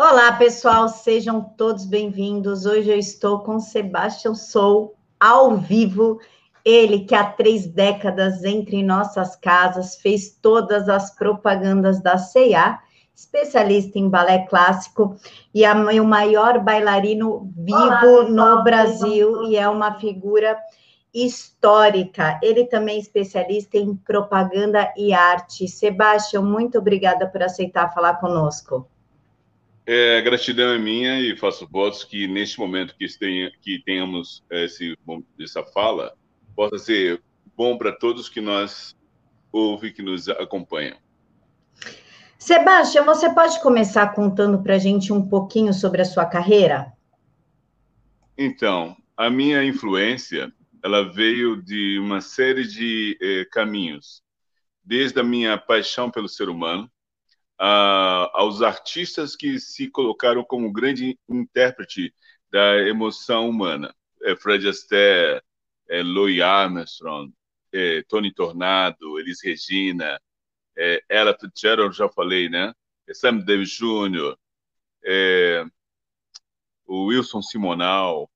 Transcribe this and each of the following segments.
Olá, pessoal, sejam todos bem-vindos. Hoje eu estou com Sebastião Sou, ao vivo. Ele que há três décadas entre nossas casas fez todas as propagandas da C&A, especialista em balé clássico e é o maior bailarino vivo Olá, no Brasil e é uma figura histórica. Ele também é especialista em propaganda e arte. Sebastião, muito obrigada por aceitar falar conosco. É, gratidão é minha e faço votos que neste momento que, tenha, que tenhamos esse, essa fala possa ser bom para todos que nós ouvem, que nos acompanham. Sebastião, você pode começar contando para a gente um pouquinho sobre a sua carreira? Então, a minha influência ela veio de uma série de eh, caminhos, desde a minha paixão pelo ser humano, a, aos artistas que se colocaram como grande intérprete da emoção humana. É Fred Astaire, é Louis Armstrong, é Tony Tornado, Elis Regina, é Ella Fitzgerald, já falei, né? É Sam Davis Jr., é, o Wilson Simonal,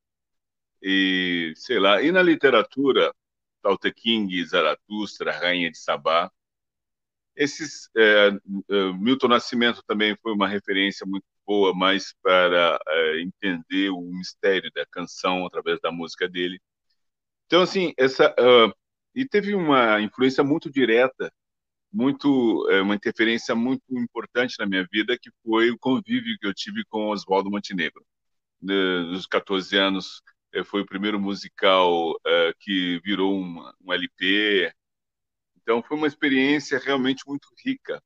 e sei lá. E na literatura, Tao Te King, Zaratustra, Rainha de Sabá, esses é, é, Milton Nascimento também foi uma referência muito boa, mais para é, entender o mistério da canção através da música dele. Então, assim, essa uh, e teve uma influência muito direta, muito é, uma interferência muito importante na minha vida, que foi o convívio que eu tive com Oswaldo Montenegro. Nos 14 anos, é, foi o primeiro musical é, que virou um, um LP, então foi uma experiência realmente muito rica.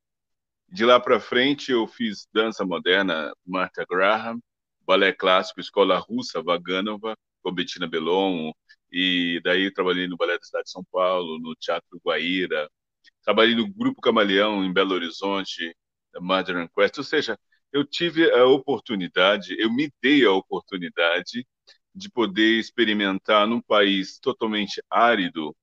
De lá para frente eu fiz dança moderna, Martha Graham, balé clássico, escola russa, Vaganova, com Bettina Bellon, e daí trabalhei no Balé da Cidade de São Paulo, no Teatro Guaíra, trabalhei no Grupo Camaleão em Belo Horizonte, da Modern Quest, ou seja, eu tive a oportunidade, eu me dei a oportunidade de poder experimentar num país totalmente árido,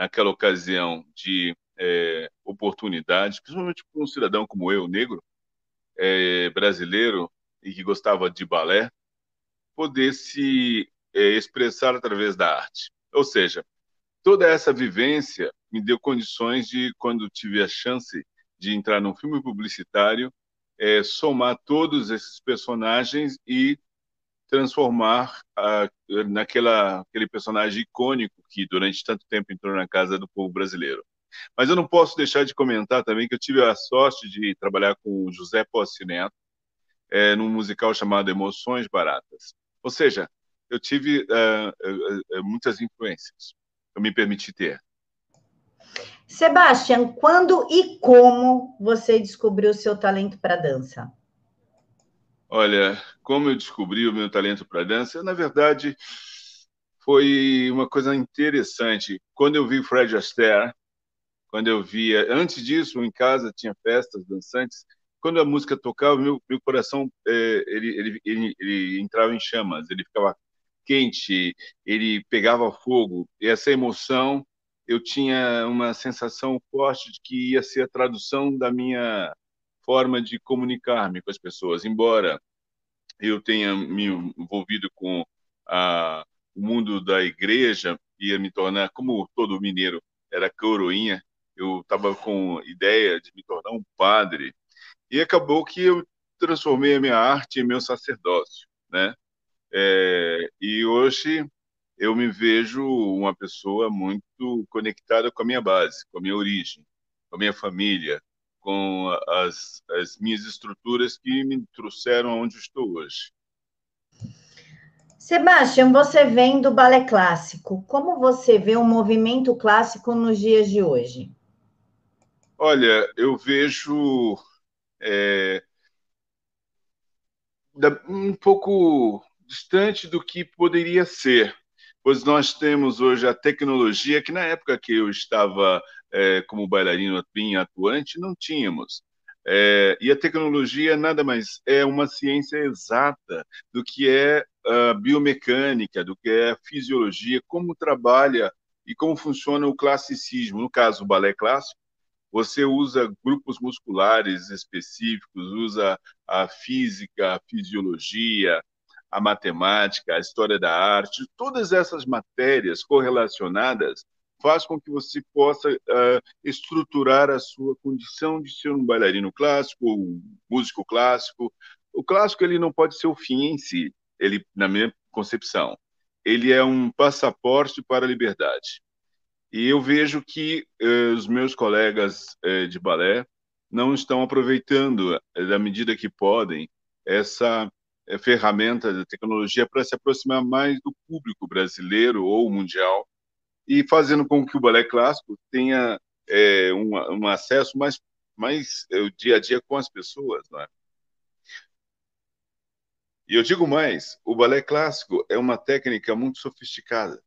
naquela ocasião de é, oportunidade, principalmente para um cidadão como eu, negro, é, brasileiro e que gostava de balé, poder se é, expressar através da arte. Ou seja, toda essa vivência me deu condições de, quando tive a chance de entrar num filme publicitário, é, somar todos esses personagens e transformar a, naquela aquele personagem icônico que durante tanto tempo entrou na casa do povo brasileiro. Mas eu não posso deixar de comentar também que eu tive a sorte de trabalhar com o José Posse Neto é, num musical chamado Emoções Baratas. Ou seja, eu tive uh, muitas influências. Eu me permiti ter. Sebastião, quando e como você descobriu seu talento para dança? Olha, como eu descobri o meu talento para dança, na verdade, foi uma coisa interessante. Quando eu vi Fred Astaire, quando eu via, antes disso, em casa tinha festas dançantes. Quando a música tocava, meu, meu coração é, ele, ele, ele, ele entrava em chamas, ele ficava quente, ele pegava fogo. E essa emoção, eu tinha uma sensação forte de que ia ser a tradução da minha forma de comunicar-me com as pessoas, embora eu tenha me envolvido com a, o mundo da igreja, ia me tornar, como todo mineiro era coroinha, eu estava com ideia de me tornar um padre, e acabou que eu transformei a minha arte em meu sacerdócio, né? É, e hoje eu me vejo uma pessoa muito conectada com a minha base, com a minha origem, com a minha família, com as, as minhas estruturas que me trouxeram onde estou hoje. Sebastião, você vem do balé clássico. Como você vê o movimento clássico nos dias de hoje? Olha, eu vejo é, um pouco distante do que poderia ser, pois nós temos hoje a tecnologia que na época que eu estava é, como bailarino bem atuante, não tínhamos. É, e a tecnologia nada mais é uma ciência exata do que é a biomecânica, do que é a fisiologia, como trabalha e como funciona o classicismo, no caso, o balé clássico, você usa grupos musculares específicos, usa a física, a fisiologia, a matemática, a história da arte, todas essas matérias correlacionadas faz com que você possa uh, estruturar a sua condição de ser um bailarino clássico, um músico clássico. O clássico ele não pode ser o fim em si, ele na minha concepção, ele é um passaporte para a liberdade. E eu vejo que uh, os meus colegas uh, de balé não estão aproveitando, da medida que podem, essa ferramenta da tecnologia para se aproximar mais do público brasileiro ou mundial e fazendo com que o balé clássico tenha é, um, um, acesso mais, mais é, o dia a dia com as pessoas, não é? E eu digo mais, o balé clássico é uma técnica muito sofisticada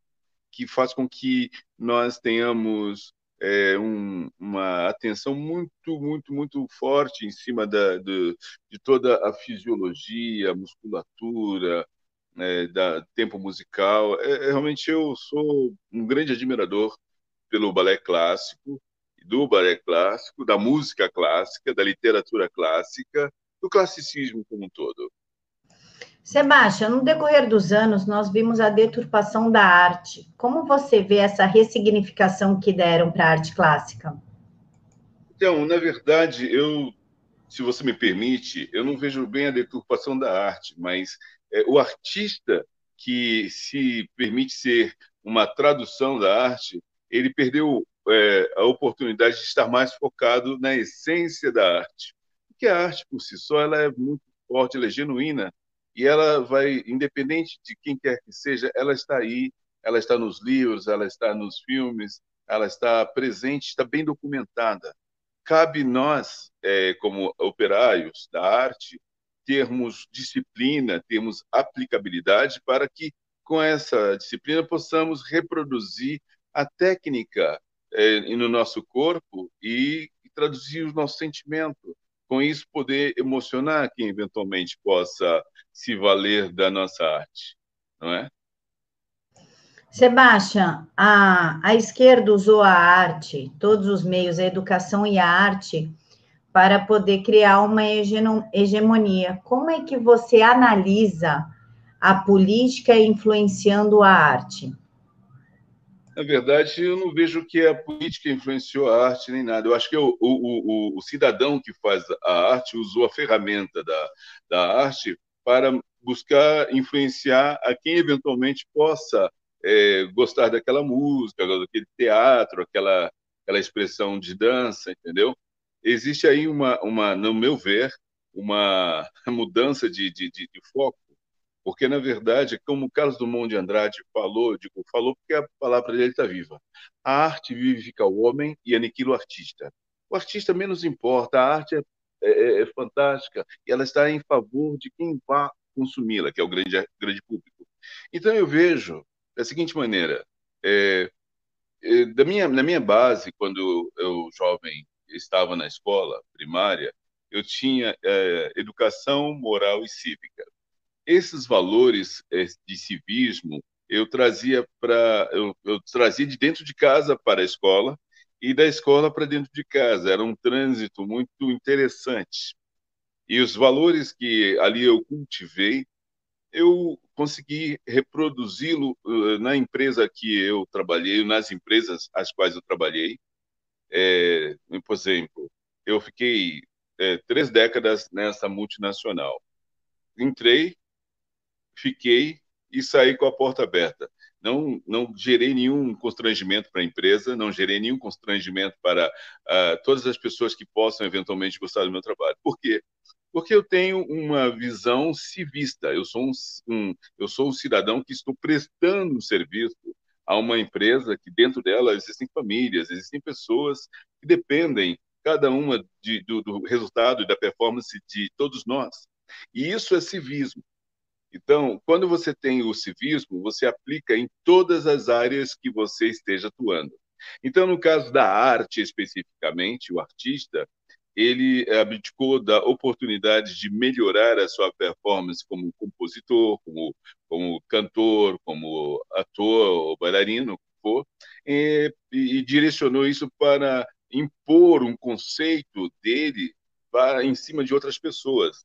que faz com que nós tenhamos é, um, uma atenção muito, muito, muito forte em cima da, de, de toda a fisiologia, a musculatura, né, da tempo musical. É, é, realmente eu sou um grande admirador pelo balé clássico, do balé clássico, da música clássica, da literatura clássica, do classicismo como um todo. Sebastião, no decorrer dos anos, nós vimos a deturpação da arte. Como você vê essa ressignificação que deram para a arte clássica? Então, na verdade, eu, se você me permite, eu não vejo bem a deturpação da arte, mas é, o artista que se permite ser uma tradução da arte, ele perdeu é, a oportunidade de estar mais focado na essência da arte. Porque a arte, por si só, ela é muito forte, ela é genuína, e ela vai, independente de quem quer que seja, ela está aí, ela está nos livros, ela está nos filmes, ela está presente, está bem documentada. Cabe nós, é, como operários da arte, termos disciplina, termos aplicabilidade para que, com essa disciplina, possamos reproduzir a técnica é, no nosso corpo e, e traduzir o nosso sentimento. Com isso, poder emocionar quem eventualmente possa se valer da nossa arte, não é? Sebastião, a, a esquerda usou a arte, todos os meios, a educação e a arte, para poder criar uma hegemonia. Como é que você analisa a política influenciando a arte? Na verdade, eu não vejo que a política influenciou a arte nem nada. Eu acho que o, o, o, o cidadão que faz a arte usou a ferramenta da, da arte para buscar influenciar a quem eventualmente possa é, gostar daquela música, daquele teatro, aquela, aquela expressão de dança, entendeu? existe aí uma, uma no meu ver, uma mudança de, de, de, de foco, porque, na verdade, como Carlos Dumont de Andrade falou, digo, falou porque a palavra dele está viva. A arte vivifica o homem e aniquila o artista. O artista menos importa, a arte é, é, é fantástica e ela está em favor de quem vá consumi-la, que é o grande, grande público. Então, eu vejo da seguinte maneira, é, é, da minha, na minha base, quando eu, jovem, estava na escola primária, eu tinha é, educação moral e cívica. Esses valores é, de civismo eu trazia para eu, eu trazia de dentro de casa para a escola e da escola para dentro de casa. Era um trânsito muito interessante. E os valores que ali eu cultivei, eu consegui reproduzi-lo uh, na empresa que eu trabalhei, nas empresas às quais eu trabalhei, é, por exemplo, eu fiquei é, três décadas nessa multinacional. Entrei, fiquei e saí com a porta aberta. Não, não gerei nenhum constrangimento para a empresa, não gerei nenhum constrangimento para uh, todas as pessoas que possam eventualmente gostar do meu trabalho. Por quê? Porque eu tenho uma visão civista. Eu sou um, um eu sou um cidadão que estou prestando um serviço a uma empresa que dentro dela existem famílias, existem pessoas que dependem, cada uma, de, do, do resultado e da performance de todos nós. E isso é civismo. Então, quando você tem o civismo, você aplica em todas as áreas que você esteja atuando. Então, no caso da arte especificamente, o artista, ele abdicou da oportunidade de melhorar a sua performance como compositor, como, como cantor, como ator ou bailarino, for, e, e direcionou isso para impor um conceito dele para em cima de outras pessoas.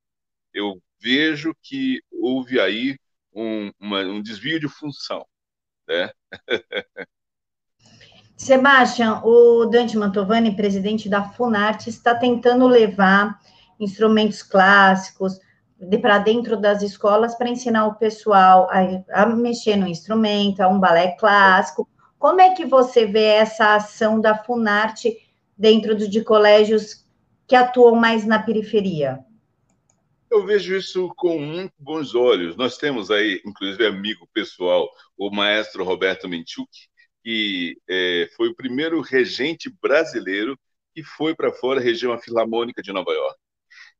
Eu vejo que houve aí um, uma, um desvio de função, né? Sebastião, o Dante Mantovani, presidente da Funarte, está tentando levar instrumentos clássicos de, para dentro das escolas para ensinar o pessoal a, a, mexer no instrumento, a um balé clássico. Como é que você vê essa ação da Funarte dentro de colégios que atuam mais na periferia? Eu vejo isso com muito bons olhos. Nós temos aí, inclusive, amigo pessoal, o maestro Roberto Menchuk, que é, foi o primeiro regente brasileiro que foi para fora, região Filarmônica de Nova York.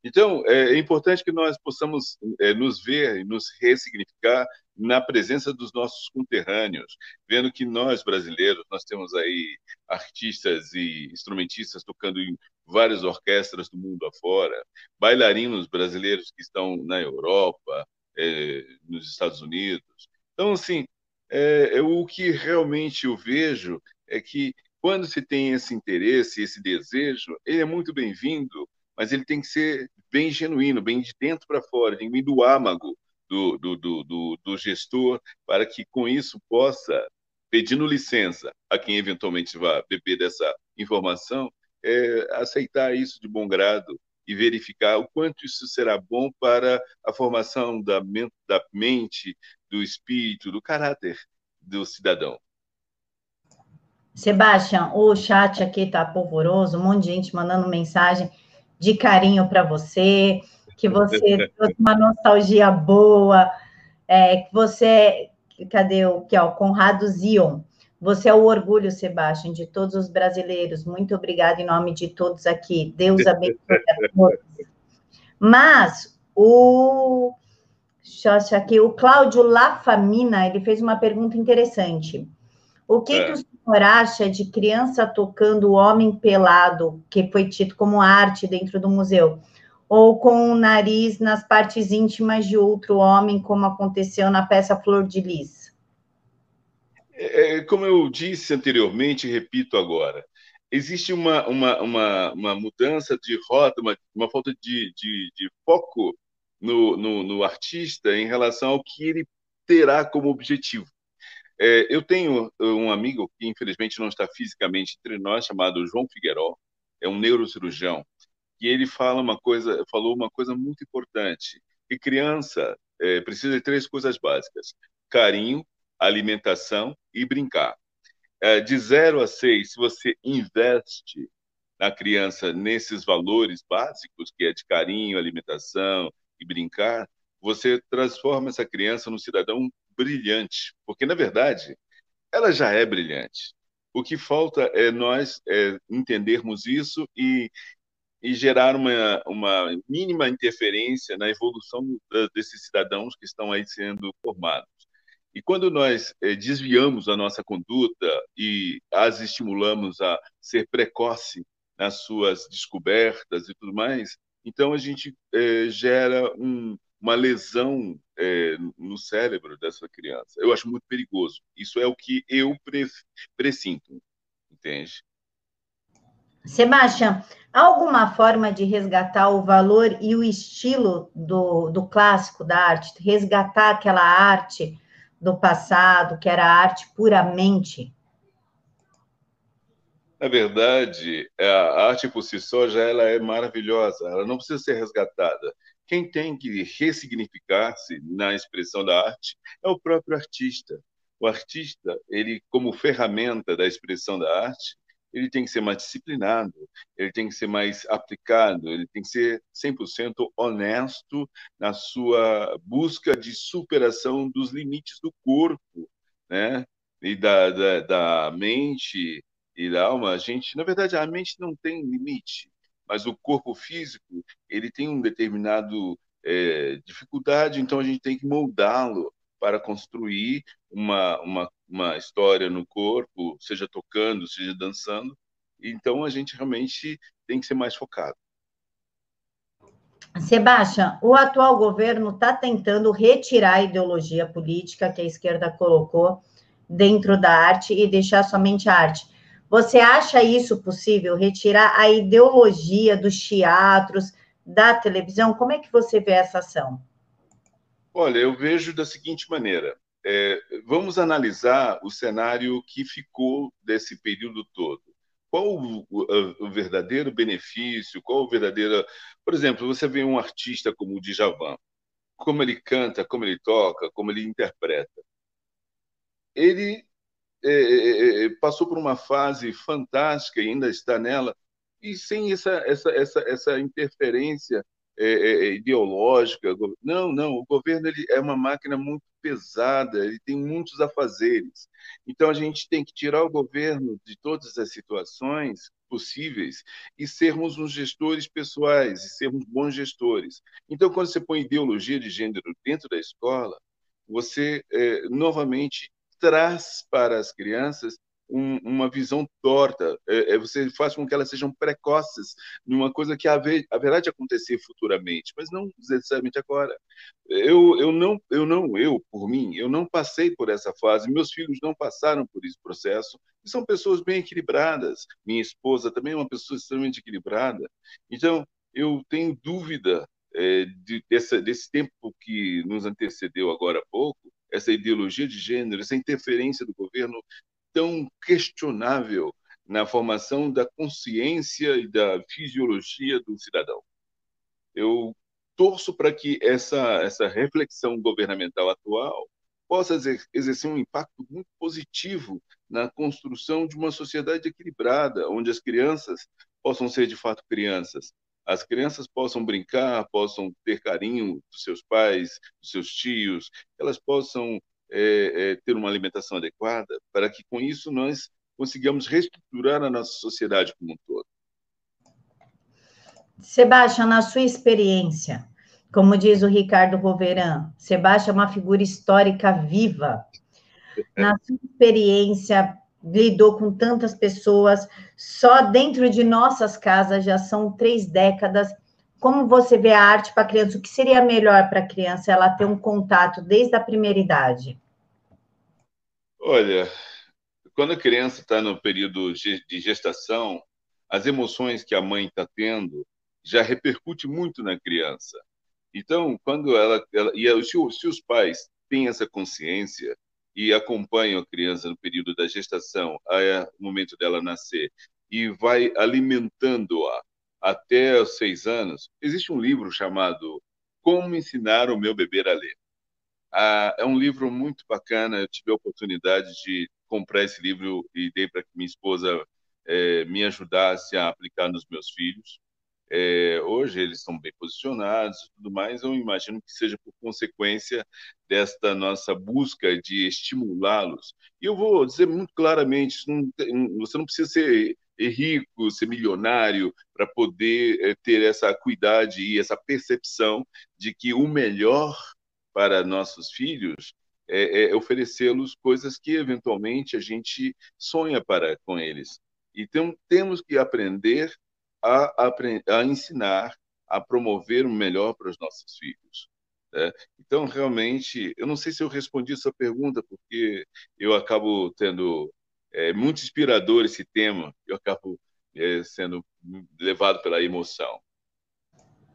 Então, é, é importante que nós possamos é, nos ver e nos ressignificar na presença dos nossos conterrâneos, vendo que nós, brasileiros, nós temos aí artistas e instrumentistas tocando em várias orquestras do mundo afora, bailarinos brasileiros que estão na Europa, é, nos Estados Unidos. Então, assim, é, é, o que realmente eu vejo é que quando se tem esse interesse, esse desejo, ele é muito bem-vindo, mas ele tem que ser bem genuíno, bem de dentro para fora, tem que vir do âmago do, do, do, do, gestor, para que com isso possa, pedindo licença a quem eventualmente vá beber dessa informação, é, aceitar isso de bom grado e verificar o quanto isso será bom para a formação da, da mente, do espírito, do caráter do cidadão. Sebastião, o chat aqui está polvoroso, um monte de gente mandando mensagem de carinho para você, que você trouxe uma nostalgia boa, é, que você, cadê o que é o Conrado Zion? Você é o orgulho, Sebastião, de todos os brasileiros. Muito obrigada em nome de todos aqui. Deus abençoe a todos. Mas o deixa eu achar aqui, o Cláudio Lafamina, ele fez uma pergunta interessante. O que, é. que o senhor acha de criança tocando o homem pelado, que foi tido como arte dentro do museu? Ou com o nariz nas partes íntimas de outro homem, como aconteceu na peça Flor de Lis? É, é como eu disse anteriormente repito agora, existe uma, uma, uma, uma mudança de rota, uma, uma falta de, de, de foco no, no, no, artista em relação ao que ele terá como objetivo. É, eu tenho um amigo que, infelizmente, não está fisicamente entre nós, chamado João Figueiró, é um neurocirurgião, e ele fala uma coisa, falou uma coisa muito importante, que criança é, precisa de três coisas básicas, carinho, alimentação e brincar. É, de zero a seis, se você investe na criança nesses valores básicos, que é de carinho, alimentação e brincar, você transforma essa criança num cidadão brilhante, porque na verdade ela já é brilhante. O que falta é nós é, entendermos isso e, e gerar uma, uma mínima interferência na evolução desses cidadãos que estão aí sendo formados. E quando nós é, desviamos a nossa conduta e as estimulamos a ser precoce nas suas descobertas e tudo mais, então a gente é, gera um, uma lesão é, no cérebro dessa criança. Eu acho muito perigoso. Isso é o que eu pre presinto, entende? Sebastião, há alguma forma de resgatar o valor e o estilo do, do clássico da arte? Resgatar aquela arte do passado, que era arte puramente? Na verdade, a arte por si só já ela é maravilhosa, ela não precisa ser resgatada. Quem tem que ressignificar-se na expressão da arte é o próprio artista. O artista, ele como ferramenta da expressão da arte, ele tem que ser mais disciplinado, ele tem que ser mais aplicado, ele tem que ser 100% honesto na sua busca de superação dos limites do corpo, né? E da, da, da mente e da alma. A gente, na verdade, a mente não tem limite mas o corpo físico ele tem um determinado é, dificuldade, então a gente tem que moldá-lo para construir uma, uma, uma história no corpo, seja tocando, seja dançando. Então a gente realmente tem que ser mais focado. Sebastião, o atual governo está tentando retirar a ideologia política que a esquerda colocou dentro da arte e deixar somente a arte. Você acha isso possível, retirar a ideologia dos teatros, da televisão? Como é que você vê essa ação? Olha, eu vejo da seguinte maneira: é, vamos analisar o cenário que ficou desse período todo. Qual o, o, o, verdadeiro benefício? Qual o verdadeiro. Por exemplo, você vê um artista como o Djavan, como ele canta, como ele toca, como ele interpreta. Ele é, é, é passou por uma fase fantástica ainda está nela, e sem essa, essa, essa, essa interferência é, é, é, ideológica. Não, não, o governo ele é uma máquina muito pesada, ele tem muitos afazeres. Então a gente tem que tirar o governo de todas as situações possíveis e sermos uns gestores pessoais, e sermos bons gestores. Então, quando você põe ideologia de gênero dentro da escola, você é, novamente traz para as crianças um, uma visão torta, é, é, você faz com que elas sejam precoces numa coisa que haver, haverá de acontecer futuramente, mas não necessariamente agora. Eu, eu não, eu não, eu por mim, eu não passei por essa fase. Meus filhos não passaram por esse processo. E são pessoas bem equilibradas. Minha esposa também é uma pessoa extremamente equilibrada. Então eu tenho dúvida é, de, dessa, desse tempo que nos antecedeu agora há pouco, essa ideologia de gênero, essa interferência do governo tão questionável na formação da consciência e da fisiologia do cidadão. Eu torço para que essa, essa reflexão governamental atual possa exercer um impacto muito positivo na construção de uma sociedade equilibrada, onde as crianças possam ser de fato crianças, as crianças possam brincar, possam ter carinho dos seus pais, dos seus tios, elas possam é, é, ter uma alimentação adequada, para que com isso nós consigamos reestruturar a nossa sociedade como um todo. Sebastião, na sua experiência, como diz o Ricardo Roveran, Sebastião é uma figura histórica viva. Na sua experiência, lidou com tantas pessoas, só dentro de nossas casas já são três décadas como você vê a arte para a criança? O que seria melhor para a criança ela ter um contato desde a primeira idade? Olha, quando a criança está no período de gestação, as emoções que a mãe está tendo já repercute muito na criança. Então, quando ela, ela e se, se os pais têm essa consciência e acompanham a criança no período da gestação, ao momento dela nascer, e vai alimentando-a até os seis anos, existe um livro chamado Como Ensinar o Meu Bebê a Ler. Ah, é um livro muito bacana. Eu tive a oportunidade de comprar esse livro e dei para que minha esposa é, me ajudasse a aplicar nos meus filhos. É, hoje eles estão bem posicionados e tudo mais. Eu imagino que seja por consequência desta nossa busca de estimulá-los. E eu vou dizer muito claramente: não, você não precisa ser rico, ser milionário, para poder é, ter essa acuidade e essa percepção de que o melhor para nossos filhos é, é oferecê-los coisas que eventualmente a gente sonha para com eles. Então temos que aprender a, a, a ensinar, a promover o melhor para os nossos filhos. Né? Então, realmente, eu não sei se eu respondi essa pergunta, porque eu acabo tendo é muito inspirador esse tema. Eu acabo é, sendo levado pela emoção.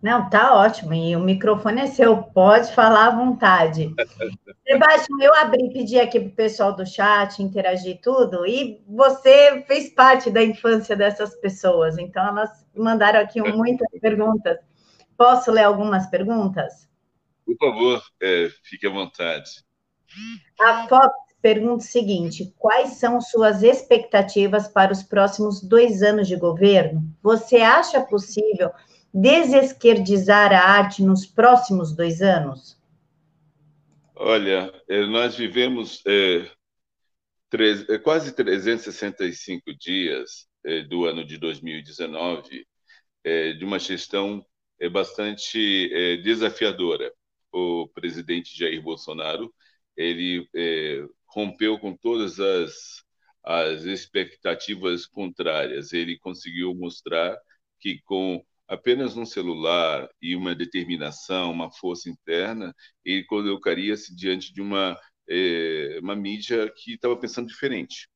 Não, tá ótimo. E o microfone é seu, pode falar à vontade. Sebastião, eu abri, pedi aqui para o pessoal do chat interagir tudo, e você fez parte da infância dessas pessoas, então elas mandaram aqui muitas perguntas. Posso ler algumas perguntas? Por favor, é, fique à vontade. A Fox pergunta o seguinte: quais são suas expectativas para os próximos dois anos de governo? Você acha possível desesquerdizar a arte nos próximos dois anos? Olha, eh, nós vivemos é, é, quase 365 dias é, do ano de 2019 de uma gestão bastante desafiadora. O presidente Jair Bolsonaro ele rompeu com todas as, as expectativas contrárias. Ele conseguiu mostrar que com apenas um celular e uma determinação, uma força interna, ele colocaria-se diante de uma, é, uma mídia que estava pensando diferente.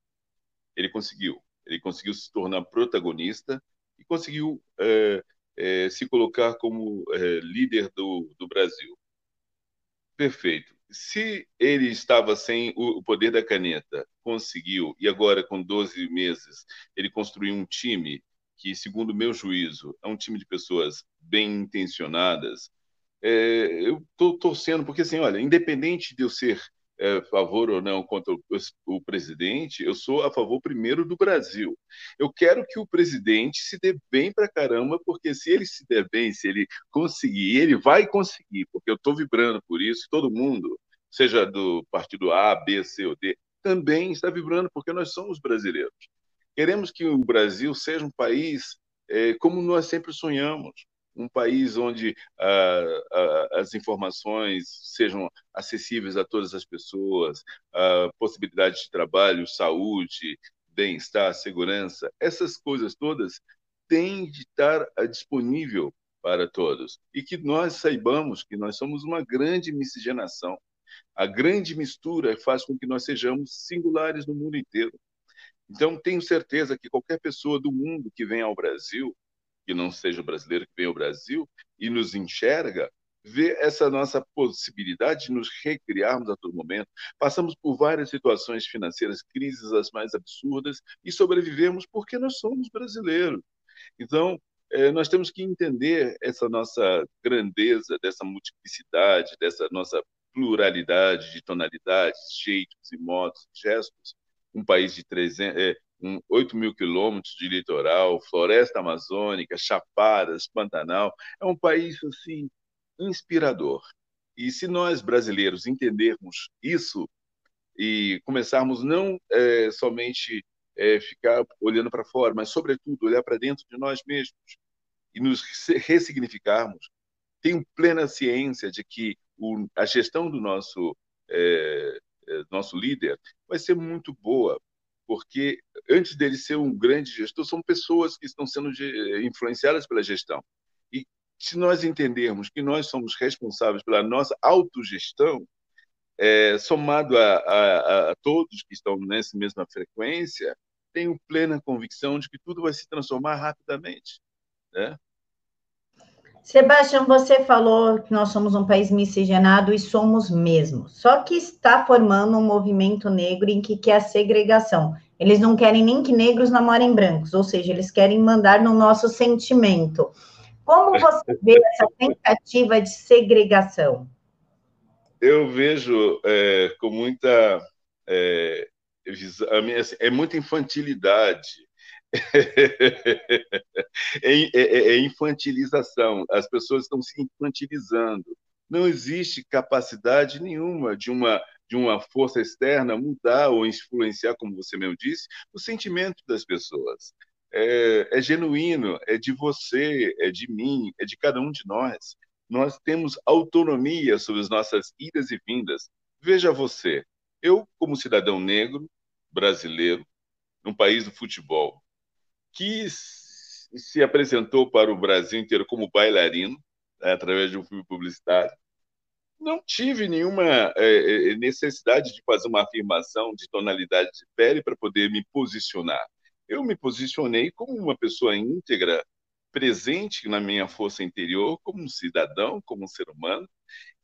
Ele conseguiu. ele conseguiu se tornar protagonista e conseguiu é, é, se colocar como líder do, do Brasil. Perfeito. Se ele estava sem o poder da caneta, conseguiu, e agora com 12 meses, ele construiu um time que, segundo o meu juízo, é um time de pessoas bem intencionadas, é, eu estou torcendo, porque assim, olha, independente de eu ser é, favor ou não contra o, o, presidente, eu sou a favor primeiro do Brasil. Eu quero que o presidente se dê bem para caramba, porque se ele se der bem, se ele conseguir, ele vai conseguir, porque eu estou vibrando por isso, todo mundo, seja do partido A, B, C ou D, também está vibrando, porque nós somos brasileiros. Queremos que o Brasil seja um país é, como nós sempre sonhamos, um país onde ah, ah, as informações sejam acessíveis a todas as pessoas, ah, possibilidades de trabalho, saúde, bem-estar, segurança, essas coisas todas têm de estar disponível para todos e que nós saibamos que nós somos uma grande miscigenação. A grande mistura faz com que nós sejamos singulares no mundo inteiro. Então, tenho certeza que qualquer pessoa do mundo que venha ao Brasil que não seja brasileiro, que vem ao Brasil e nos enxerga, vê essa nossa possibilidade de nos recriarmos a todo momento. Passamos por várias situações financeiras, crises as mais absurdas, e sobrevivemos porque nós somos brasileiros. Então, é, nós temos que entender essa nossa grandeza, dessa multiplicidade, dessa nossa pluralidade de tonalidades, jeitos e modos, gestos. Um país de 300, um, 8 mil quilômetros de litoral, floresta amazônica, chapadas, Pantanal. É um país assim inspirador. E se nós brasileiros entendermos isso e começarmos não é, somente é, ficar olhando para fora, mas sobretudo olhar para dentro de nós mesmos e nos ressignificarmos, tenho plena ciência de que o, a gestão do nosso é, é nosso líder vai ser muito boa, porque antes dele ser um grande gestor, são pessoas que estão sendo influenciadas pela gestão. E se nós entendermos que nós somos responsáveis pela nossa autogestão, é, somado a, a, a, todos que estão nessa mesma frequência, tenho plena convicção de que tudo vai se transformar rapidamente. Né? Sebastião, você falou que nós somos um país miscigenado e somos mesmo. Só que está formando um movimento negro em que quer a segregação. Eles não querem nem que negros namorem brancos, ou seja, eles querem mandar no nosso sentimento. Como você vê essa tentativa de segregação? Eu vejo é, com muita é, assim, é muita infantilidade é, é, é, infantilização. As pessoas estão se infantilizando. Não existe capacidade nenhuma de uma de uma força externa mudar ou influenciar, como você mesmo disse, o sentimento das pessoas. É, é genuíno, é de você, é de mim, é de cada um de nós. Nós temos autonomia sobre as nossas idas e vindas. Veja você, eu, como cidadão negro, brasileiro, num país do futebol, que se apresentou para o Brasil inteiro como bailarino, né, através de um filme publicitário. Não tive nenhuma é, necessidade de fazer uma afirmação de tonalidade de pele para poder me posicionar. Eu me posicionei como uma pessoa íntegra, presente na minha força interior, como um cidadão, como um ser humano.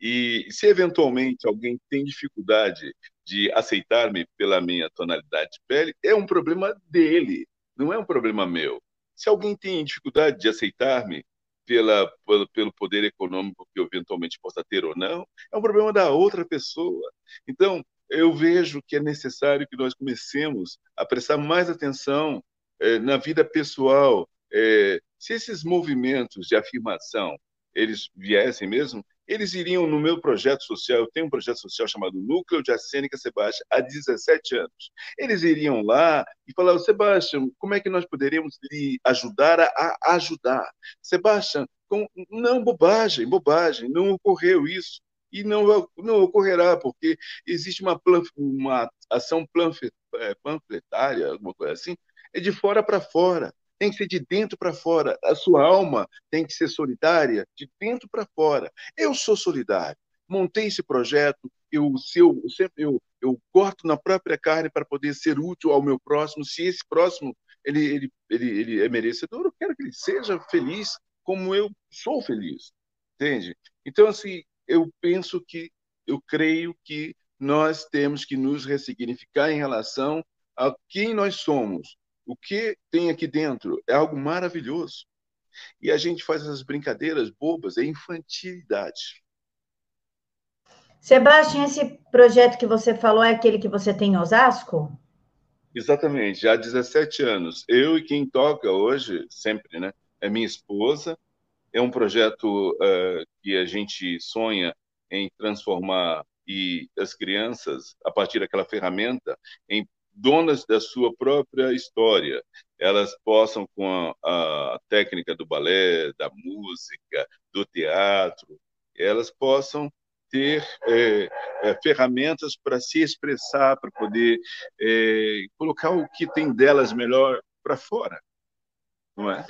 E se eventualmente alguém tem dificuldade de aceitar-me pela minha tonalidade de pele, é um problema dele não é um problema meu. Se alguém tem dificuldade de aceitar-me pela, pelo, pelo poder econômico que eu eventualmente possa ter ou não, é um problema da outra pessoa. Então, eu vejo que é necessário que nós comecemos a prestar mais atenção é, na vida pessoal. É, se esses movimentos de afirmação eles viessem mesmo, eles iriam no meu projeto social, eu tenho um projeto social chamado Núcleo de Acênica Sebastião, há 17 anos. Eles iriam lá e falavam, Sebastião, como é que nós poderíamos lhe ajudar a, ajudar? Sebastião, com... não, bobagem, bobagem, não ocorreu isso. E não, não ocorrerá, porque existe uma, uma ação é, panfletária, alguma coisa assim, é de fora para fora tem que ser de dentro para fora. A sua alma tem que ser solidária de dentro para fora. Eu sou solidário. Montei esse projeto, eu, se eu, sempre eu, eu corto na própria carne para poder ser útil ao meu próximo. Se esse próximo ele, ele, ele, ele é merecedor, eu quero que ele seja feliz como eu sou feliz, entende? Então, assim, eu penso que, eu creio que nós temos que nos ressignificar em relação a quem nós somos. O que tem aqui dentro é algo maravilhoso. E a gente faz essas brincadeiras bobas, é infantilidade. Sebastião, esse projeto que você falou é aquele que você tem em Osasco? Exatamente, já há 17 anos. Eu e quem toca hoje, sempre, né? É minha esposa. É um projeto uh, que a gente sonha em transformar e as crianças, a partir daquela ferramenta, em donas da sua própria história. Elas possam, com a, a técnica do balé, da música, do teatro, elas possam ter é, é, ferramentas para se expressar, para poder é, colocar o que tem delas melhor para fora, não é?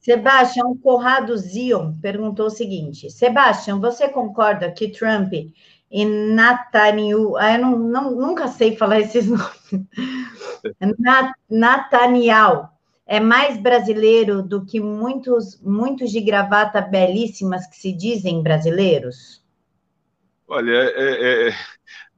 Sebastião Corrado Zion perguntou o seguinte: Sebastião, você concorda que Trump e Netanyahu, ah, eu não, não, nunca sei falar esses nomes, Netanyahu é mais brasileiro do que muitos, muitos de gravata belíssimas que se dizem brasileiros? Olha, é, é, é,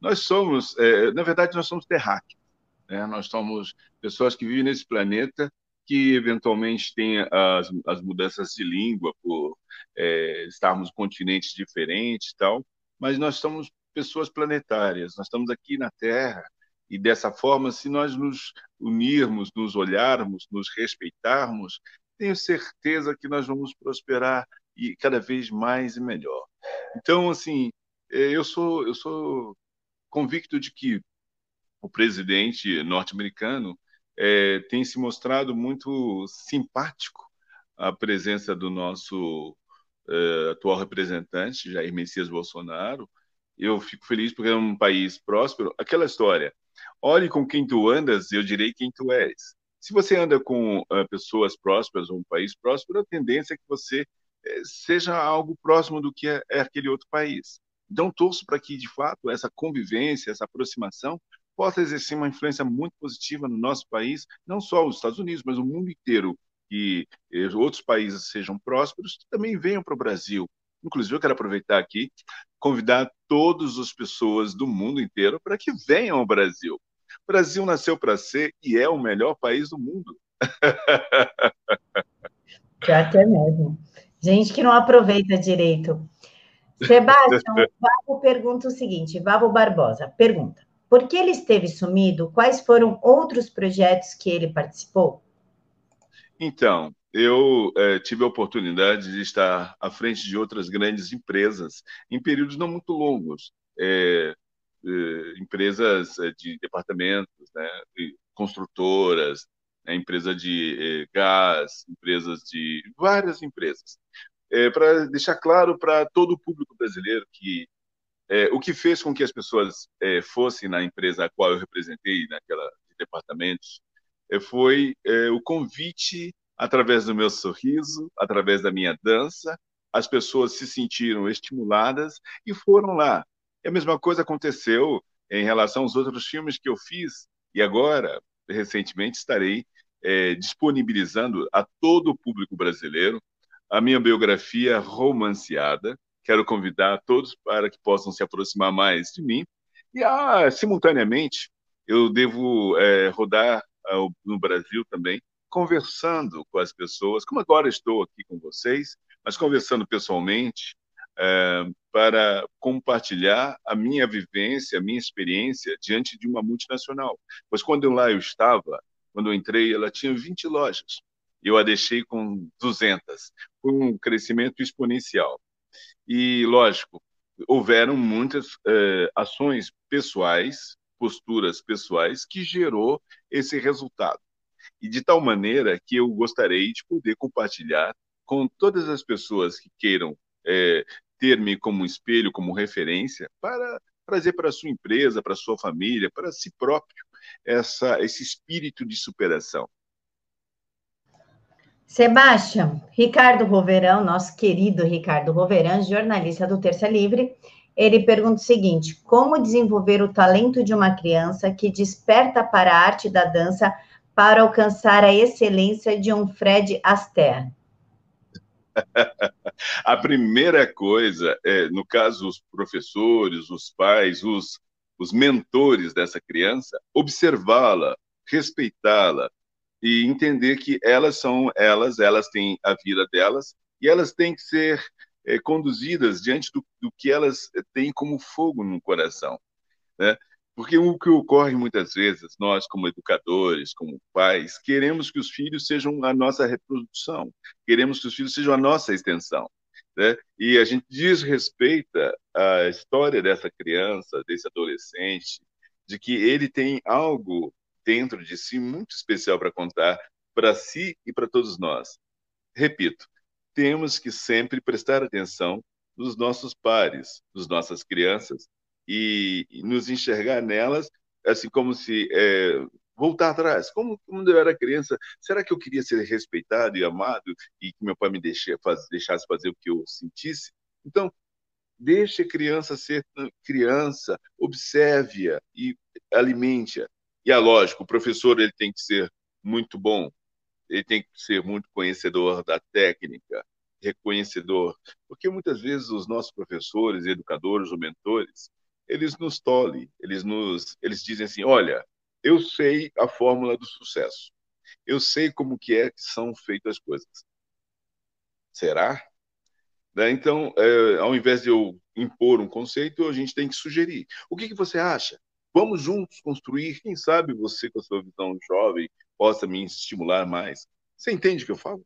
nós somos, é, na verdade, nós somos terráqueos. Né? Nós somos pessoas que vivem nesse planeta que eventualmente têm as, as mudanças de língua por é, estarmos em continentes diferentes e tal, mas nós somos pessoas planetárias. Nós estamos aqui na Terra e dessa forma, se nós nos unirmos, nos olharmos, nos respeitarmos, tenho certeza que nós vamos prosperar e cada vez mais e melhor. Então, assim, é, eu sou, eu sou convicto de que o presidente norte-americano é, tem se mostrado muito simpático à presença do nosso é, atual representante, Jair Messias Bolsonaro. Eu fico feliz porque é um país próspero. Aquela história, olhe com quem tu andas, eu direi quem tu és. Se você anda com uh, pessoas prósperas ou um país próspero, a tendência é que você uh, seja algo próximo do que é, é aquele outro país. Então, torço para que, de fato, essa convivência, essa aproximação possa exercer uma influência muito positiva no nosso país, não só os Estados Unidos, mas o mundo inteiro, que eh, outros países sejam prósperos, também venham para o Brasil. Inclusive, eu quero aproveitar aqui, convidar todas as pessoas do mundo inteiro para que venham ao Brasil. O Brasil nasceu para ser e é o melhor país do mundo. Que até mesmo. Gente que não aproveita direito. Sebastião, Vavo pergunta o seguinte, Vavo Barbosa, pergunta, por que ele esteve sumido? Quais foram outros projetos que ele participou? Então, eu é, tive a oportunidade de estar à frente de outras grandes empresas em períodos não muito longos, é, é, empresas de departamentos, né, construtoras, né, empresa de gás, empresas de várias empresas. Para deixar claro para todo o público brasileiro que o que fez com que as pessoas fossem na empresa a qual eu representei, naquela de departamentos, foi é, o convite através do meu sorriso, através da minha dança, as pessoas se sentiram estimuladas e foram lá. E a mesma coisa aconteceu em relação aos outros filmes que eu fiz e agora, recentemente, estarei é, disponibilizando a todo o público brasileiro a minha biografia romanceada. Quero convidar todos para que possam se aproximar mais de mim. E, ah, simultaneamente, eu devo é, rodar no Brasil também, conversando com as pessoas, como agora estou aqui com vocês, mas conversando pessoalmente, é, para compartilhar a minha vivência, a minha experiência diante de uma multinacional. Pois quando lá eu estava, quando eu entrei, ela tinha 20 lojas eu a deixei com 200. Foi um crescimento exponencial. E, lógico, houveram muitas eh, ações pessoais, posturas pessoais, que gerou esse resultado. E de tal maneira que eu gostaria de poder compartilhar com todas as pessoas que queiram eh, ter-me como espelho, como referência, para trazer para a sua empresa, para a sua família, para si próprio, essa, esse espírito de superação. Sebastião, Ricardo Roverão, nosso querido Ricardo Roverão, jornalista do Terça Livre, ele pergunta o seguinte: como desenvolver o talento de uma criança que desperta para a arte da dança para alcançar a excelência de um Fred Astaire? a primeira coisa, é, no caso, os professores, os pais, os, os mentores dessa criança, observá-la, respeitá-la e entender que elas são elas, elas têm a vida delas e elas têm que ser é, conduzidas diante do, do, que elas têm como fogo no coração. Né? Porque o que ocorre muitas vezes, nós como educadores, como pais, queremos que os filhos sejam a nossa reprodução, queremos que os filhos sejam a nossa extensão. Né? E a gente desrespeita a história dessa criança, desse adolescente, de que ele tem algo dentro de si muito especial para contar para si e para todos nós. Repito, temos que sempre prestar atenção nos nossos pares, nas nossas crianças, e, nos enxergar nelas, assim como se é, voltar atrás. Como quando eu era criança, será que eu queria ser respeitado e amado e que meu pai me deixasse fazer o que eu sentisse? Então, deixe a criança ser criança, observe-a e alimente-a. E é lógico, o professor ele tem que ser muito bom, ele tem que ser muito conhecedor da técnica, reconhecedor, porque muitas vezes os nossos professores, educadores ou mentores, eles nos tolhem, eles nos, eles dizem assim, olha, eu sei a fórmula do sucesso, eu sei como que é que são feitas as coisas. Será? Né? Então, é, ao invés de eu impor um conceito, a gente tem que sugerir. O que, que você acha? Vamos juntos construir. Quem sabe você, com a sua visão jovem, possa me estimular mais. Você entende o que eu falo?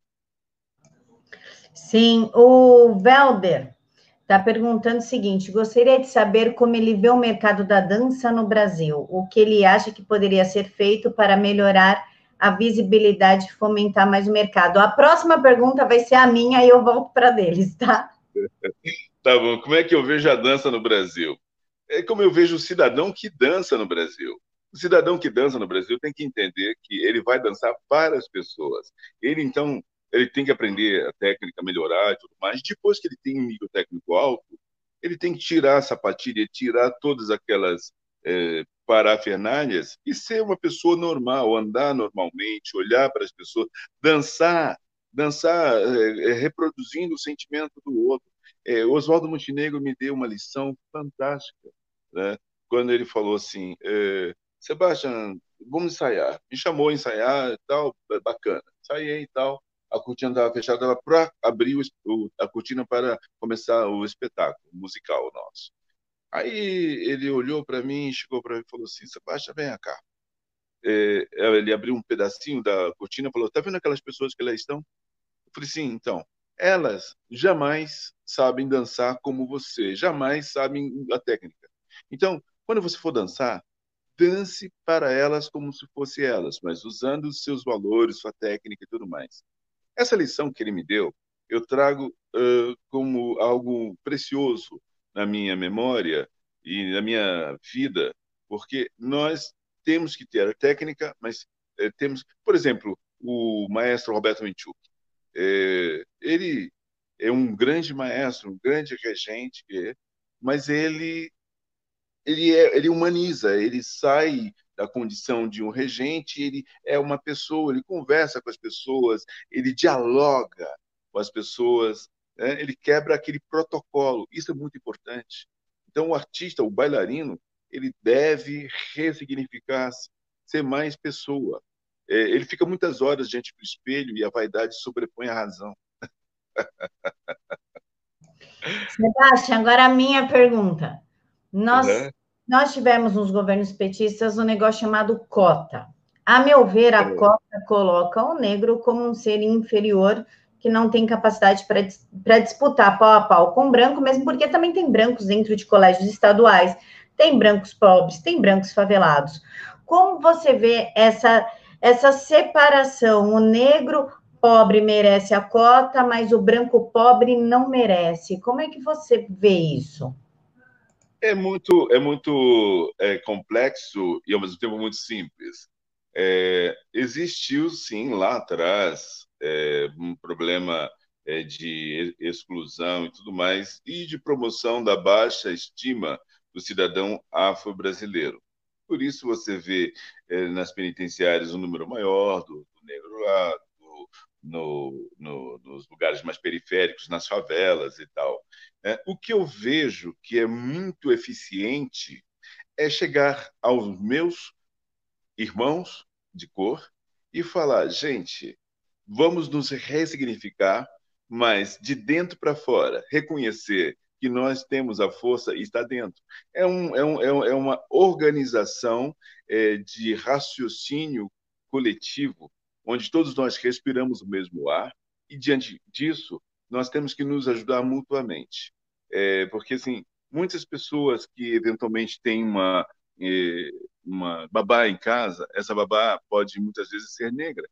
Sim, o Velder está perguntando o seguinte: gostaria de saber como ele vê o mercado da dança no Brasil, o que ele acha que poderia ser feito para melhorar a visibilidade e fomentar mais o mercado. A próxima pergunta vai ser a minha e eu volto para deles, tá? tá bom. Como é que eu vejo a dança no Brasil? É como eu vejo o cidadão que dança no Brasil. O cidadão que dança no Brasil tem que entender que ele vai dançar para as pessoas. Ele, então, ele tem que aprender a técnica, melhorar e tudo mais. Depois que ele tem um nível técnico alto, ele tem que tirar a sapatilha, tirar todas aquelas é, parafernálias e ser uma pessoa normal, andar normalmente, olhar para as pessoas, dançar, dançar é, reproduzindo o sentimento do outro. É, Oswaldo Montenegro me deu uma lição fantástica, né? quando ele falou assim, é, Sebastião, vamos ensaiar. Me chamou a ensaiar e tal, bacana. Ensaiei e tal a cortina estava fechada, ela para abrir o, a cortina para começar o espetáculo musical nosso. Aí ele olhou para mim, chegou para mim e falou assim: Sebastião, vem cá. É, ele abriu um pedacinho da cortina e falou: Tá vendo aquelas pessoas que lá estão? Eu falei: Sim, então. Elas jamais sabem dançar como você, jamais sabem a técnica. Então, quando você for dançar, dance para elas como se fosse elas, mas usando os seus valores, sua técnica e tudo mais. Essa lição que ele me deu, eu trago uh, como algo precioso na minha memória e na minha vida, porque nós temos que ter a técnica, mas eh, temos, por exemplo, o maestro Roberto Menchuk. Eh, ele é um grande maestro, um grande regente, mas ele ele, é, ele humaniza, ele sai da condição de um regente, ele é uma pessoa, ele conversa com as pessoas, ele dialoga com as pessoas, né? ele quebra aquele protocolo. Isso é muito importante. Então, o artista, o bailarino, ele deve ressignificar-se, ser mais pessoa. É, ele fica muitas horas diante do espelho e a vaidade sobrepõe a razão. Sebastião, agora a minha pergunta. Nós uhum. Nós tivemos nos governos petistas um negócio chamado cota. A meu ver, a cota coloca o negro como um ser inferior que não tem capacidade para disputar pau a pau com branco, mesmo porque também tem brancos dentro de colégios estaduais, tem brancos pobres, tem brancos favelados. Como você vê essa, essa separação? O negro pobre merece a cota, mas o branco pobre não merece. Como é que você vê isso? É muito, é muito é, complexo e ao mesmo tempo muito simples. É, existiu sim lá atrás é, um problema é, de exclusão e tudo mais e de promoção da baixa estima do cidadão afro-brasileiro. Por isso você vê é, nas penitenciárias um número maior do, do negro lá, do, no, no, nos lugares mais periféricos, nas favelas e tal. É, o que eu vejo que é muito eficiente é chegar aos meus irmãos de cor e falar, gente, vamos nos ressignificar, mas de dentro para fora, reconhecer que nós temos a força e está dentro. É, um, é, um, é, é uma organização é, de raciocínio coletivo, onde todos nós respiramos o mesmo ar, e diante disso, nós temos que nos ajudar mutuamente. É, porque, assim, muitas pessoas que eventualmente têm uma, é, uma babá em casa, essa babá pode muitas vezes ser negra.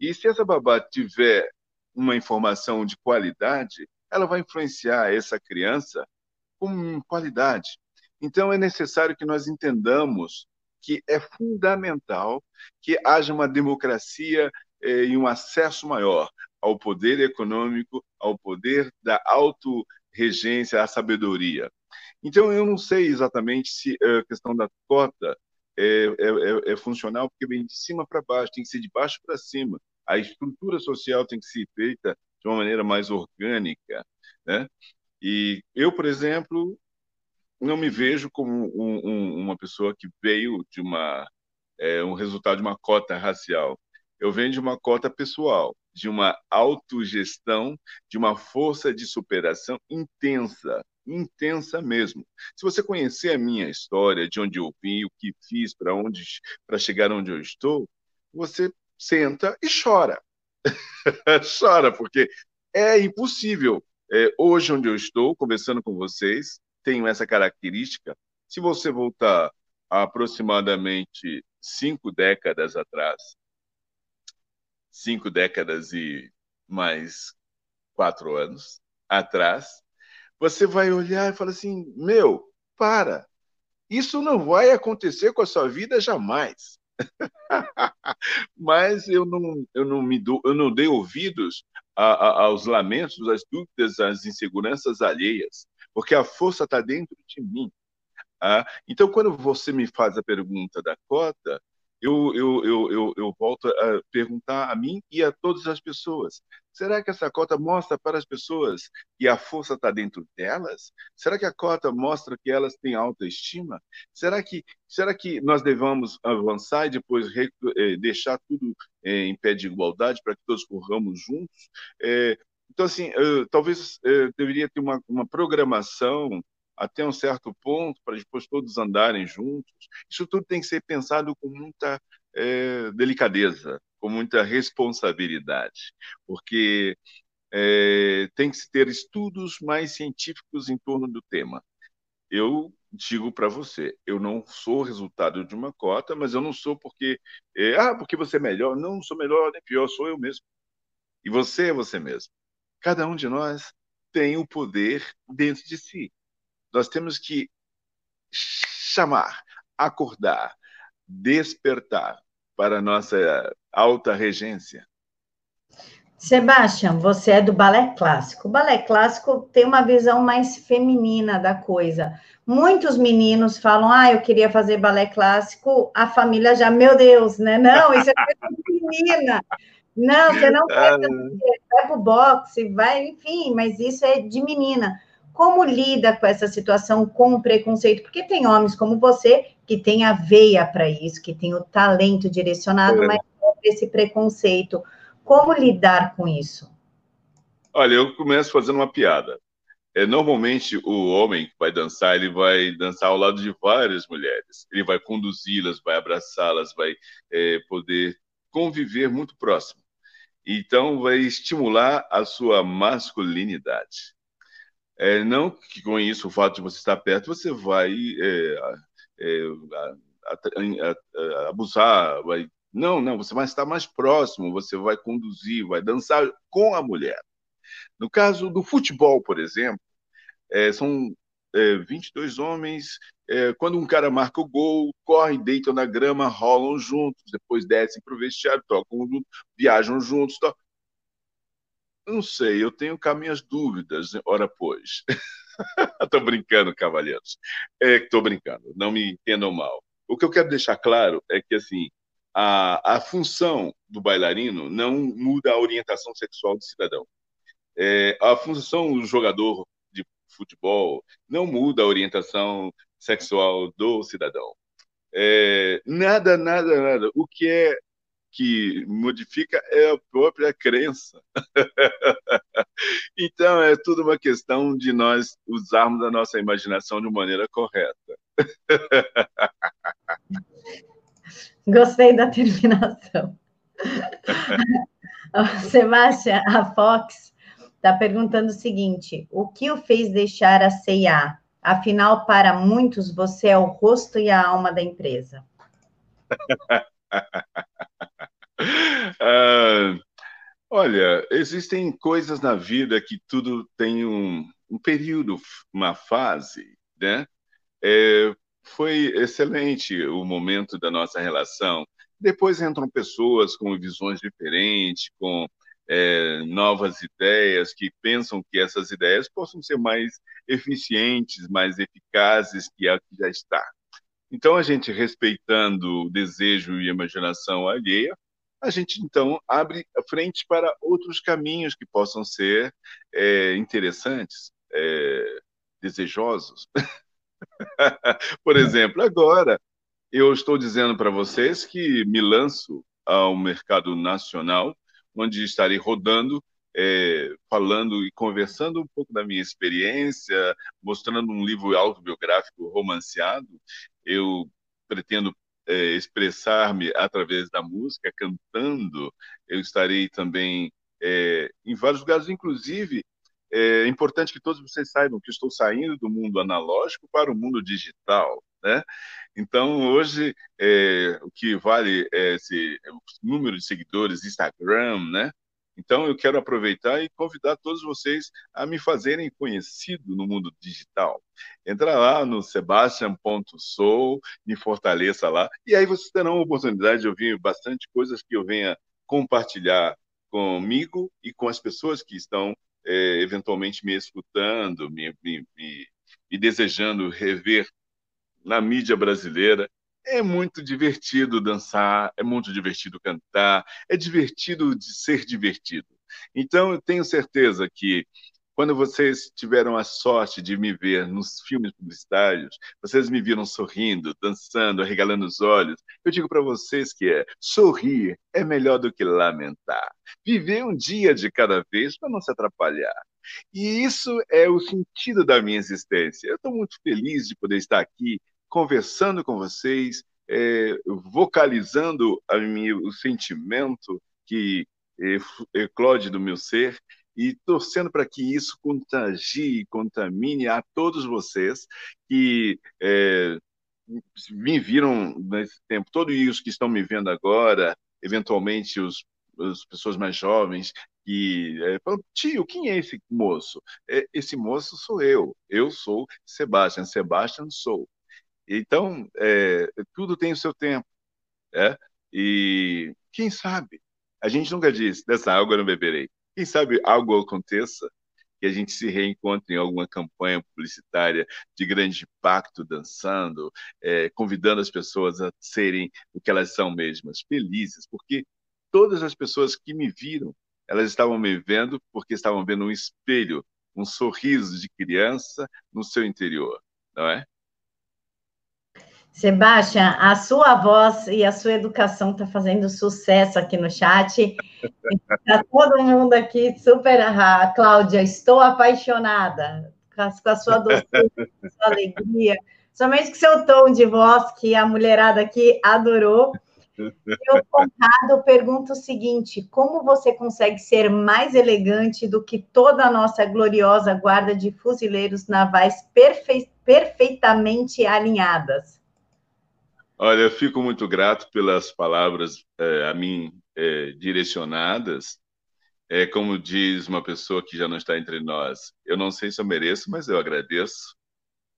E se essa babá tiver uma informação de qualidade, ela vai influenciar essa criança com qualidade. Então, é necessário que nós entendamos que é fundamental que haja uma democracia eh, e um acesso maior ao poder econômico, ao poder da autorregência, à sabedoria. Então, eu não sei exatamente se a questão da cota é, é, é, é funcional, porque vem de cima para baixo, tem que ser de baixo para cima. A estrutura social tem que ser feita de uma maneira mais orgânica. Né? E eu, por exemplo, não me vejo como um, um, uma pessoa que veio de uma, é, um resultado de uma cota racial. Eu venho de uma cota pessoal, de uma autogestão, de uma força de superação intensa, intensa mesmo. Se você conhecer a minha história, de onde eu vim, o que fiz, para onde, para chegar onde eu estou, você senta e chora. chora, porque é impossível. É, hoje, onde eu estou, conversando com vocês, tenho essa característica. Se você voltar aproximadamente cinco décadas atrás, cinco décadas e mais quatro anos atrás, você vai olhar e falar assim: meu, para, isso não vai acontecer com a sua vida jamais. Mas eu não, eu não me dou, eu não dei ouvidos a, a, aos lamentos, às dúvidas, às inseguranças alheias, porque a força está dentro de mim. Ah, então, quando você me faz a pergunta da cota, eu, eu, eu, eu, eu volto a perguntar a mim e a todas as pessoas: será que essa cota mostra para as pessoas que a força está dentro delas? Será que a cota mostra que elas têm autoestima? Será que, será que nós devemos avançar e depois eh, deixar tudo eh, em pé de igualdade para que todos corramos juntos? É, então, assim, talvez deveria ter uma, uma programação até um certo ponto, para depois todos andarem juntos. Isso tudo tem que ser pensado com muita é, delicadeza, com muita responsabilidade, porque é, tem que se ter estudos mais científicos em torno do tema. Eu digo para você, eu não sou resultado de uma cota, mas eu não sou porque, é, ah, porque você é melhor. Não, não sou melhor nem pior, sou eu mesmo. E você é você mesmo. Cada um de nós tem o poder dentro de si. Nós temos que chamar, acordar, despertar para a nossa alta regência. Sebastião, você é do balé clássico. O balé clássico tem uma visão mais feminina da coisa. Muitos meninos falam: "Ah, eu queria fazer balé clássico". A família já, meu Deus, né? Não, isso é coisa de menina. Não, você não quer fazer, vai pro boxe, vai, enfim, mas isso é de menina como lida com essa situação, com o preconceito? Porque tem homens como você que tem a veia para isso, que tem o talento direcionado, é. mas esse preconceito. Como lidar com isso? Olha, eu começo fazendo uma piada. É, normalmente, o homem que vai dançar, ele vai dançar ao lado de várias mulheres. Ele vai conduzi-las, vai abraçá-las, vai é, poder conviver muito próximo. Então, vai estimular a sua masculinidade. É, não que com isso, o fato de você estar perto, você vai é, é, abusar, vai... Não, não, você vai estar mais próximo, você vai conduzir, vai dançar com a mulher. No caso do futebol, por exemplo, é, são é, 22 homens. É, quando um cara marca o gol, correm, deitam na grama, rolam juntos, depois descem para o vestiário, tocam juntos, viajam juntos. To... Não sei, eu tenho cá minhas dúvidas, ora pois. Estou brincando, cavalheiros. Estou é, brincando, não me entendam mal. o que eu quero deixar claro é que assim a, a função do bailarino não muda a orientação sexual do cidadão. É, a função do jogador de futebol não muda a orientação sexual do cidadão. É, nada, nada, nada. O que é que modifica é a própria crença. então, é tudo uma questão de nós usarmos a nossa imaginação de maneira correta. Gostei da terminação. Sebastião, a Fox está perguntando o seguinte: o que o fez deixar a CIA? Afinal, para muitos, você é o rosto e a alma da empresa. Uh, olha, existem coisas na vida que tudo tem um, um período, uma fase, né? É, foi excelente o momento da nossa relação. Depois entram pessoas com visões diferentes, com é, novas ideias, que pensam que essas ideias possam ser mais eficientes, mais eficazes que a que já está. Então, a gente respeitando o desejo e a imaginação alheia, a gente então abre a frente para outros caminhos que possam ser é, interessantes, é, desejosos. Por exemplo, agora eu estou dizendo para vocês que me lanço ao mercado nacional, onde estarei rodando, é, falando e conversando um pouco da minha experiência, mostrando um livro autobiográfico romanceado. Eu pretendo é, expressar-me através da música, cantando. Eu estarei também é, em vários lugares, inclusive é importante que todos vocês saibam que estou saindo do mundo analógico para o mundo digital, né? Então, hoje, é, o que vale é esse é número de seguidores Instagram, né? Então, eu quero aproveitar e convidar todos vocês a me fazerem conhecido no mundo digital. Entra lá no sebastian.sou, me fortaleça lá, e aí vocês terão a oportunidade de ouvir bastante coisas que eu venha compartilhar comigo e com as pessoas que estão é, eventualmente me escutando, me, me, me, me desejando rever na mídia brasileira. É muito divertido dançar, é muito divertido cantar, é divertido de ser divertido. Então, eu tenho certeza que quando vocês tiveram a sorte de me ver nos filmes publicitários, vocês me viram sorrindo, dançando, arregalando os olhos. Eu digo para vocês que é sorrir é melhor do que lamentar. Viver um dia de cada vez para não se atrapalhar. E isso é o sentido da minha existência. Eu estou muito feliz de poder estar aqui conversando com vocês, é, vocalizando minha, o sentimento que eclode do meu ser e torcendo para que isso contagie, contamine a todos vocês que é, me viram nesse tempo, todos os que estão me vendo agora, eventualmente os, as pessoas mais jovens, que é, falam, tio, quem é esse moço? É, esse moço sou eu, eu sou Sebastian, Sebastian sou. Então, é, tudo tem o seu tempo, é? e quem sabe? A gente nunca diz, dessa água eu não beberei. Quem sabe algo aconteça que a gente se reencontre em alguma campanha publicitária de grande impacto, dançando, é, convidando as pessoas a serem o que elas são mesmas, felizes, porque todas as pessoas que me viram, elas estavam me vendo porque estavam vendo um espelho, um sorriso de criança no seu interior, não é? Sebastião, a sua voz e a sua educação está fazendo sucesso aqui no chat. Está todo mundo aqui super. Ah, Cláudia, estou apaixonada com a sua doçura, com a sua alegria, somente com seu tom de voz, que a mulherada aqui adorou. E o Conrado o seguinte: como você consegue ser mais elegante do que toda a nossa gloriosa guarda de fuzileiros navais perfe perfeitamente alinhadas? Olha, eu fico muito grato pelas palavras é, a mim é, direcionadas. É como diz uma pessoa que já não está entre nós. Eu não sei se eu mereço, mas eu agradeço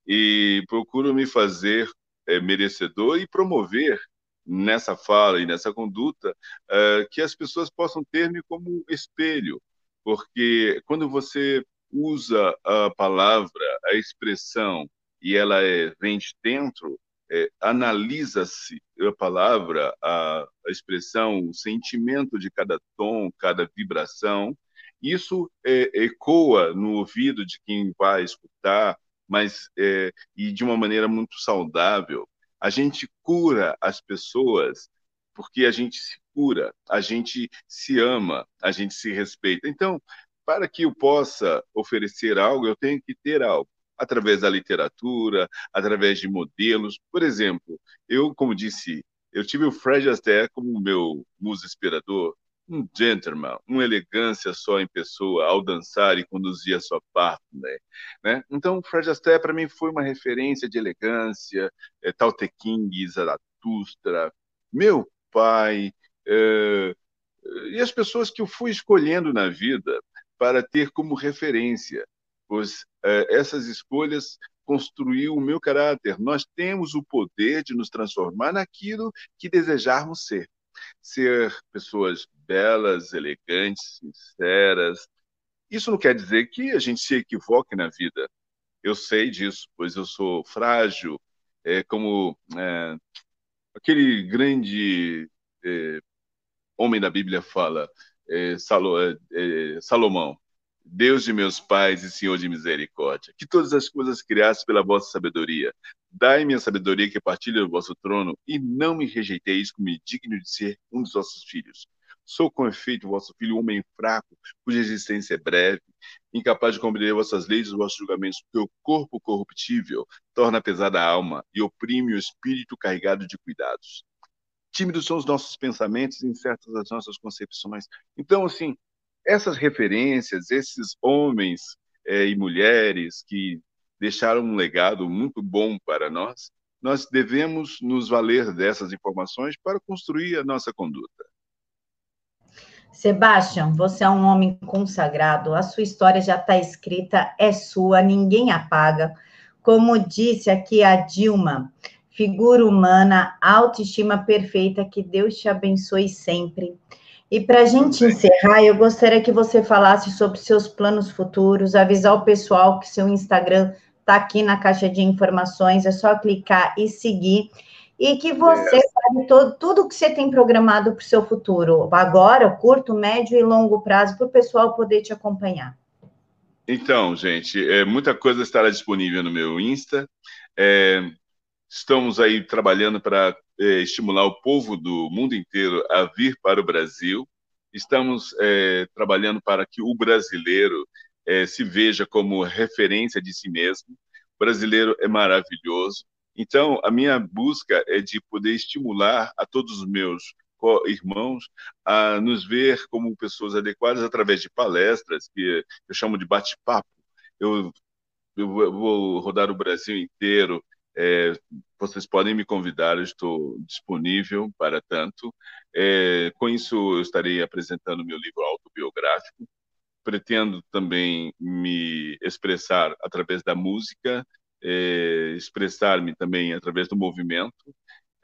e procuro me fazer é, merecedor e promover nessa fala e nessa conduta é, que as pessoas possam ter-me como espelho, porque quando você usa a palavra, a expressão e ela é, vem de dentro, é, analisa-se a palavra, a, a, expressão, o sentimento de cada tom, cada vibração. Isso é, ecoa no ouvido de quem vai escutar, mas é, e de uma maneira muito saudável. A gente cura as pessoas porque a gente se cura, a gente se ama, a gente se respeita. Então, para que eu possa oferecer algo, eu tenho que ter algo através da literatura, através de modelos. Por exemplo, eu, como disse, eu tive o Fred Astaire como meu muso inspirador, um gentleman, uma elegância só em pessoa ao dançar e conduzir a sua parte, né? né? Então, Fred Astaire para mim foi uma referência de elegância, é, Tao Te King, Zaratustra, meu pai, é, e as pessoas que eu fui escolhendo na vida para ter como referência pois é, essas escolhas construiu o meu caráter. Nós temos o poder de nos transformar naquilo que desejarmos ser. Ser pessoas belas, elegantes, sinceras. Isso não quer dizer que a gente se equivoque na vida. Eu sei disso, pois eu sou frágil, é, como é, aquele grande é, homem da Bíblia fala, é, é, é Salomão. Deus de meus pais e Senhor de misericórdia, que todas as coisas criaste pela vossa sabedoria. Dai-me a sabedoria que partilha do vosso trono, e não me rejeiteis como digno de ser um dos vossos filhos. Sou com efeito vosso filho, homem fraco, cuja existência é breve, incapaz de compreender vossas leis e vossos julgamentos, porque o corpo corruptível torna pesada a alma e oprime o espírito carregado de cuidados. Tímidos são os nossos pensamentos incertas as nossas concepções. Então, assim, essas referências, esses homens é, e mulheres que deixaram um legado muito bom para nós, nós devemos nos valer dessas informações para construir a nossa conduta. Sebastião, você é um homem consagrado, a sua história já está escrita, é sua, ninguém apaga. Como disse aqui a Dilma, figura humana, autoestima perfeita, que Deus te abençoe sempre. E para a gente encerrar, eu gostaria que você falasse sobre seus planos futuros, avisar o pessoal que seu Instagram está aqui na caixa de informações, é só clicar e seguir. E que você é. sabe todo, tudo que você tem programado para o seu futuro, agora, curto, médio e longo prazo, para o pessoal poder te acompanhar. Então, gente, é, muita coisa estará disponível no meu Insta. É, estamos aí trabalhando para é, estimular o povo do mundo inteiro a vir para o Brasil. Estamos é, trabalhando para que o brasileiro é, se veja como referência de si mesmo. O brasileiro é maravilhoso. Então, a minha busca é de poder estimular a todos os meus irmãos a nos ver como pessoas adequadas através de palestras, que eu chamo de bate-papo. Eu, eu vou rodar o Brasil inteiro é, vocês podem me convidar, eu estou disponível para tanto. É, com isso, eu estarei apresentando meu livro autobiográfico. Pretendo também me expressar através da música, é, expressar-me também através do movimento.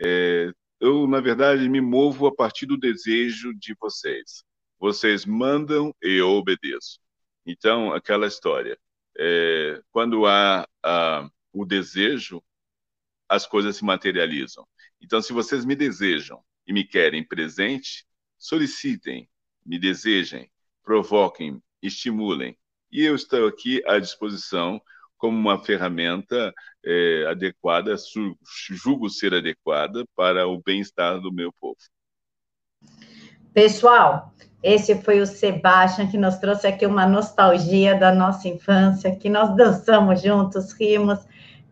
É, eu, na verdade, me movo a partir do desejo de vocês. Vocês mandam e eu obedeço. Então, aquela história. É, quando há a, o desejo, as coisas se materializam. Então, se vocês me desejam e me querem presente, solicitem, me desejem, provoquem, estimulem. E eu estou aqui à disposição como uma ferramenta é, adequada, julgo ser adequada para o bem-estar do meu povo. Pessoal, esse foi o Sebastião que nos trouxe aqui uma nostalgia da nossa infância, que nós dançamos juntos, rimos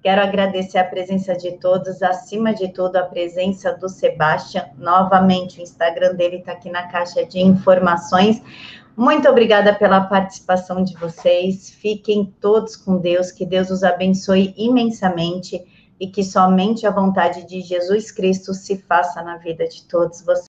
Quero agradecer a presença de todos, acima de tudo, a presença do Sebastião. Novamente, o Instagram dele está aqui na caixa de informações. Muito obrigada pela participação de vocês. Fiquem todos com Deus, que Deus os abençoe imensamente e que somente a vontade de Jesus Cristo se faça na vida de todos vocês.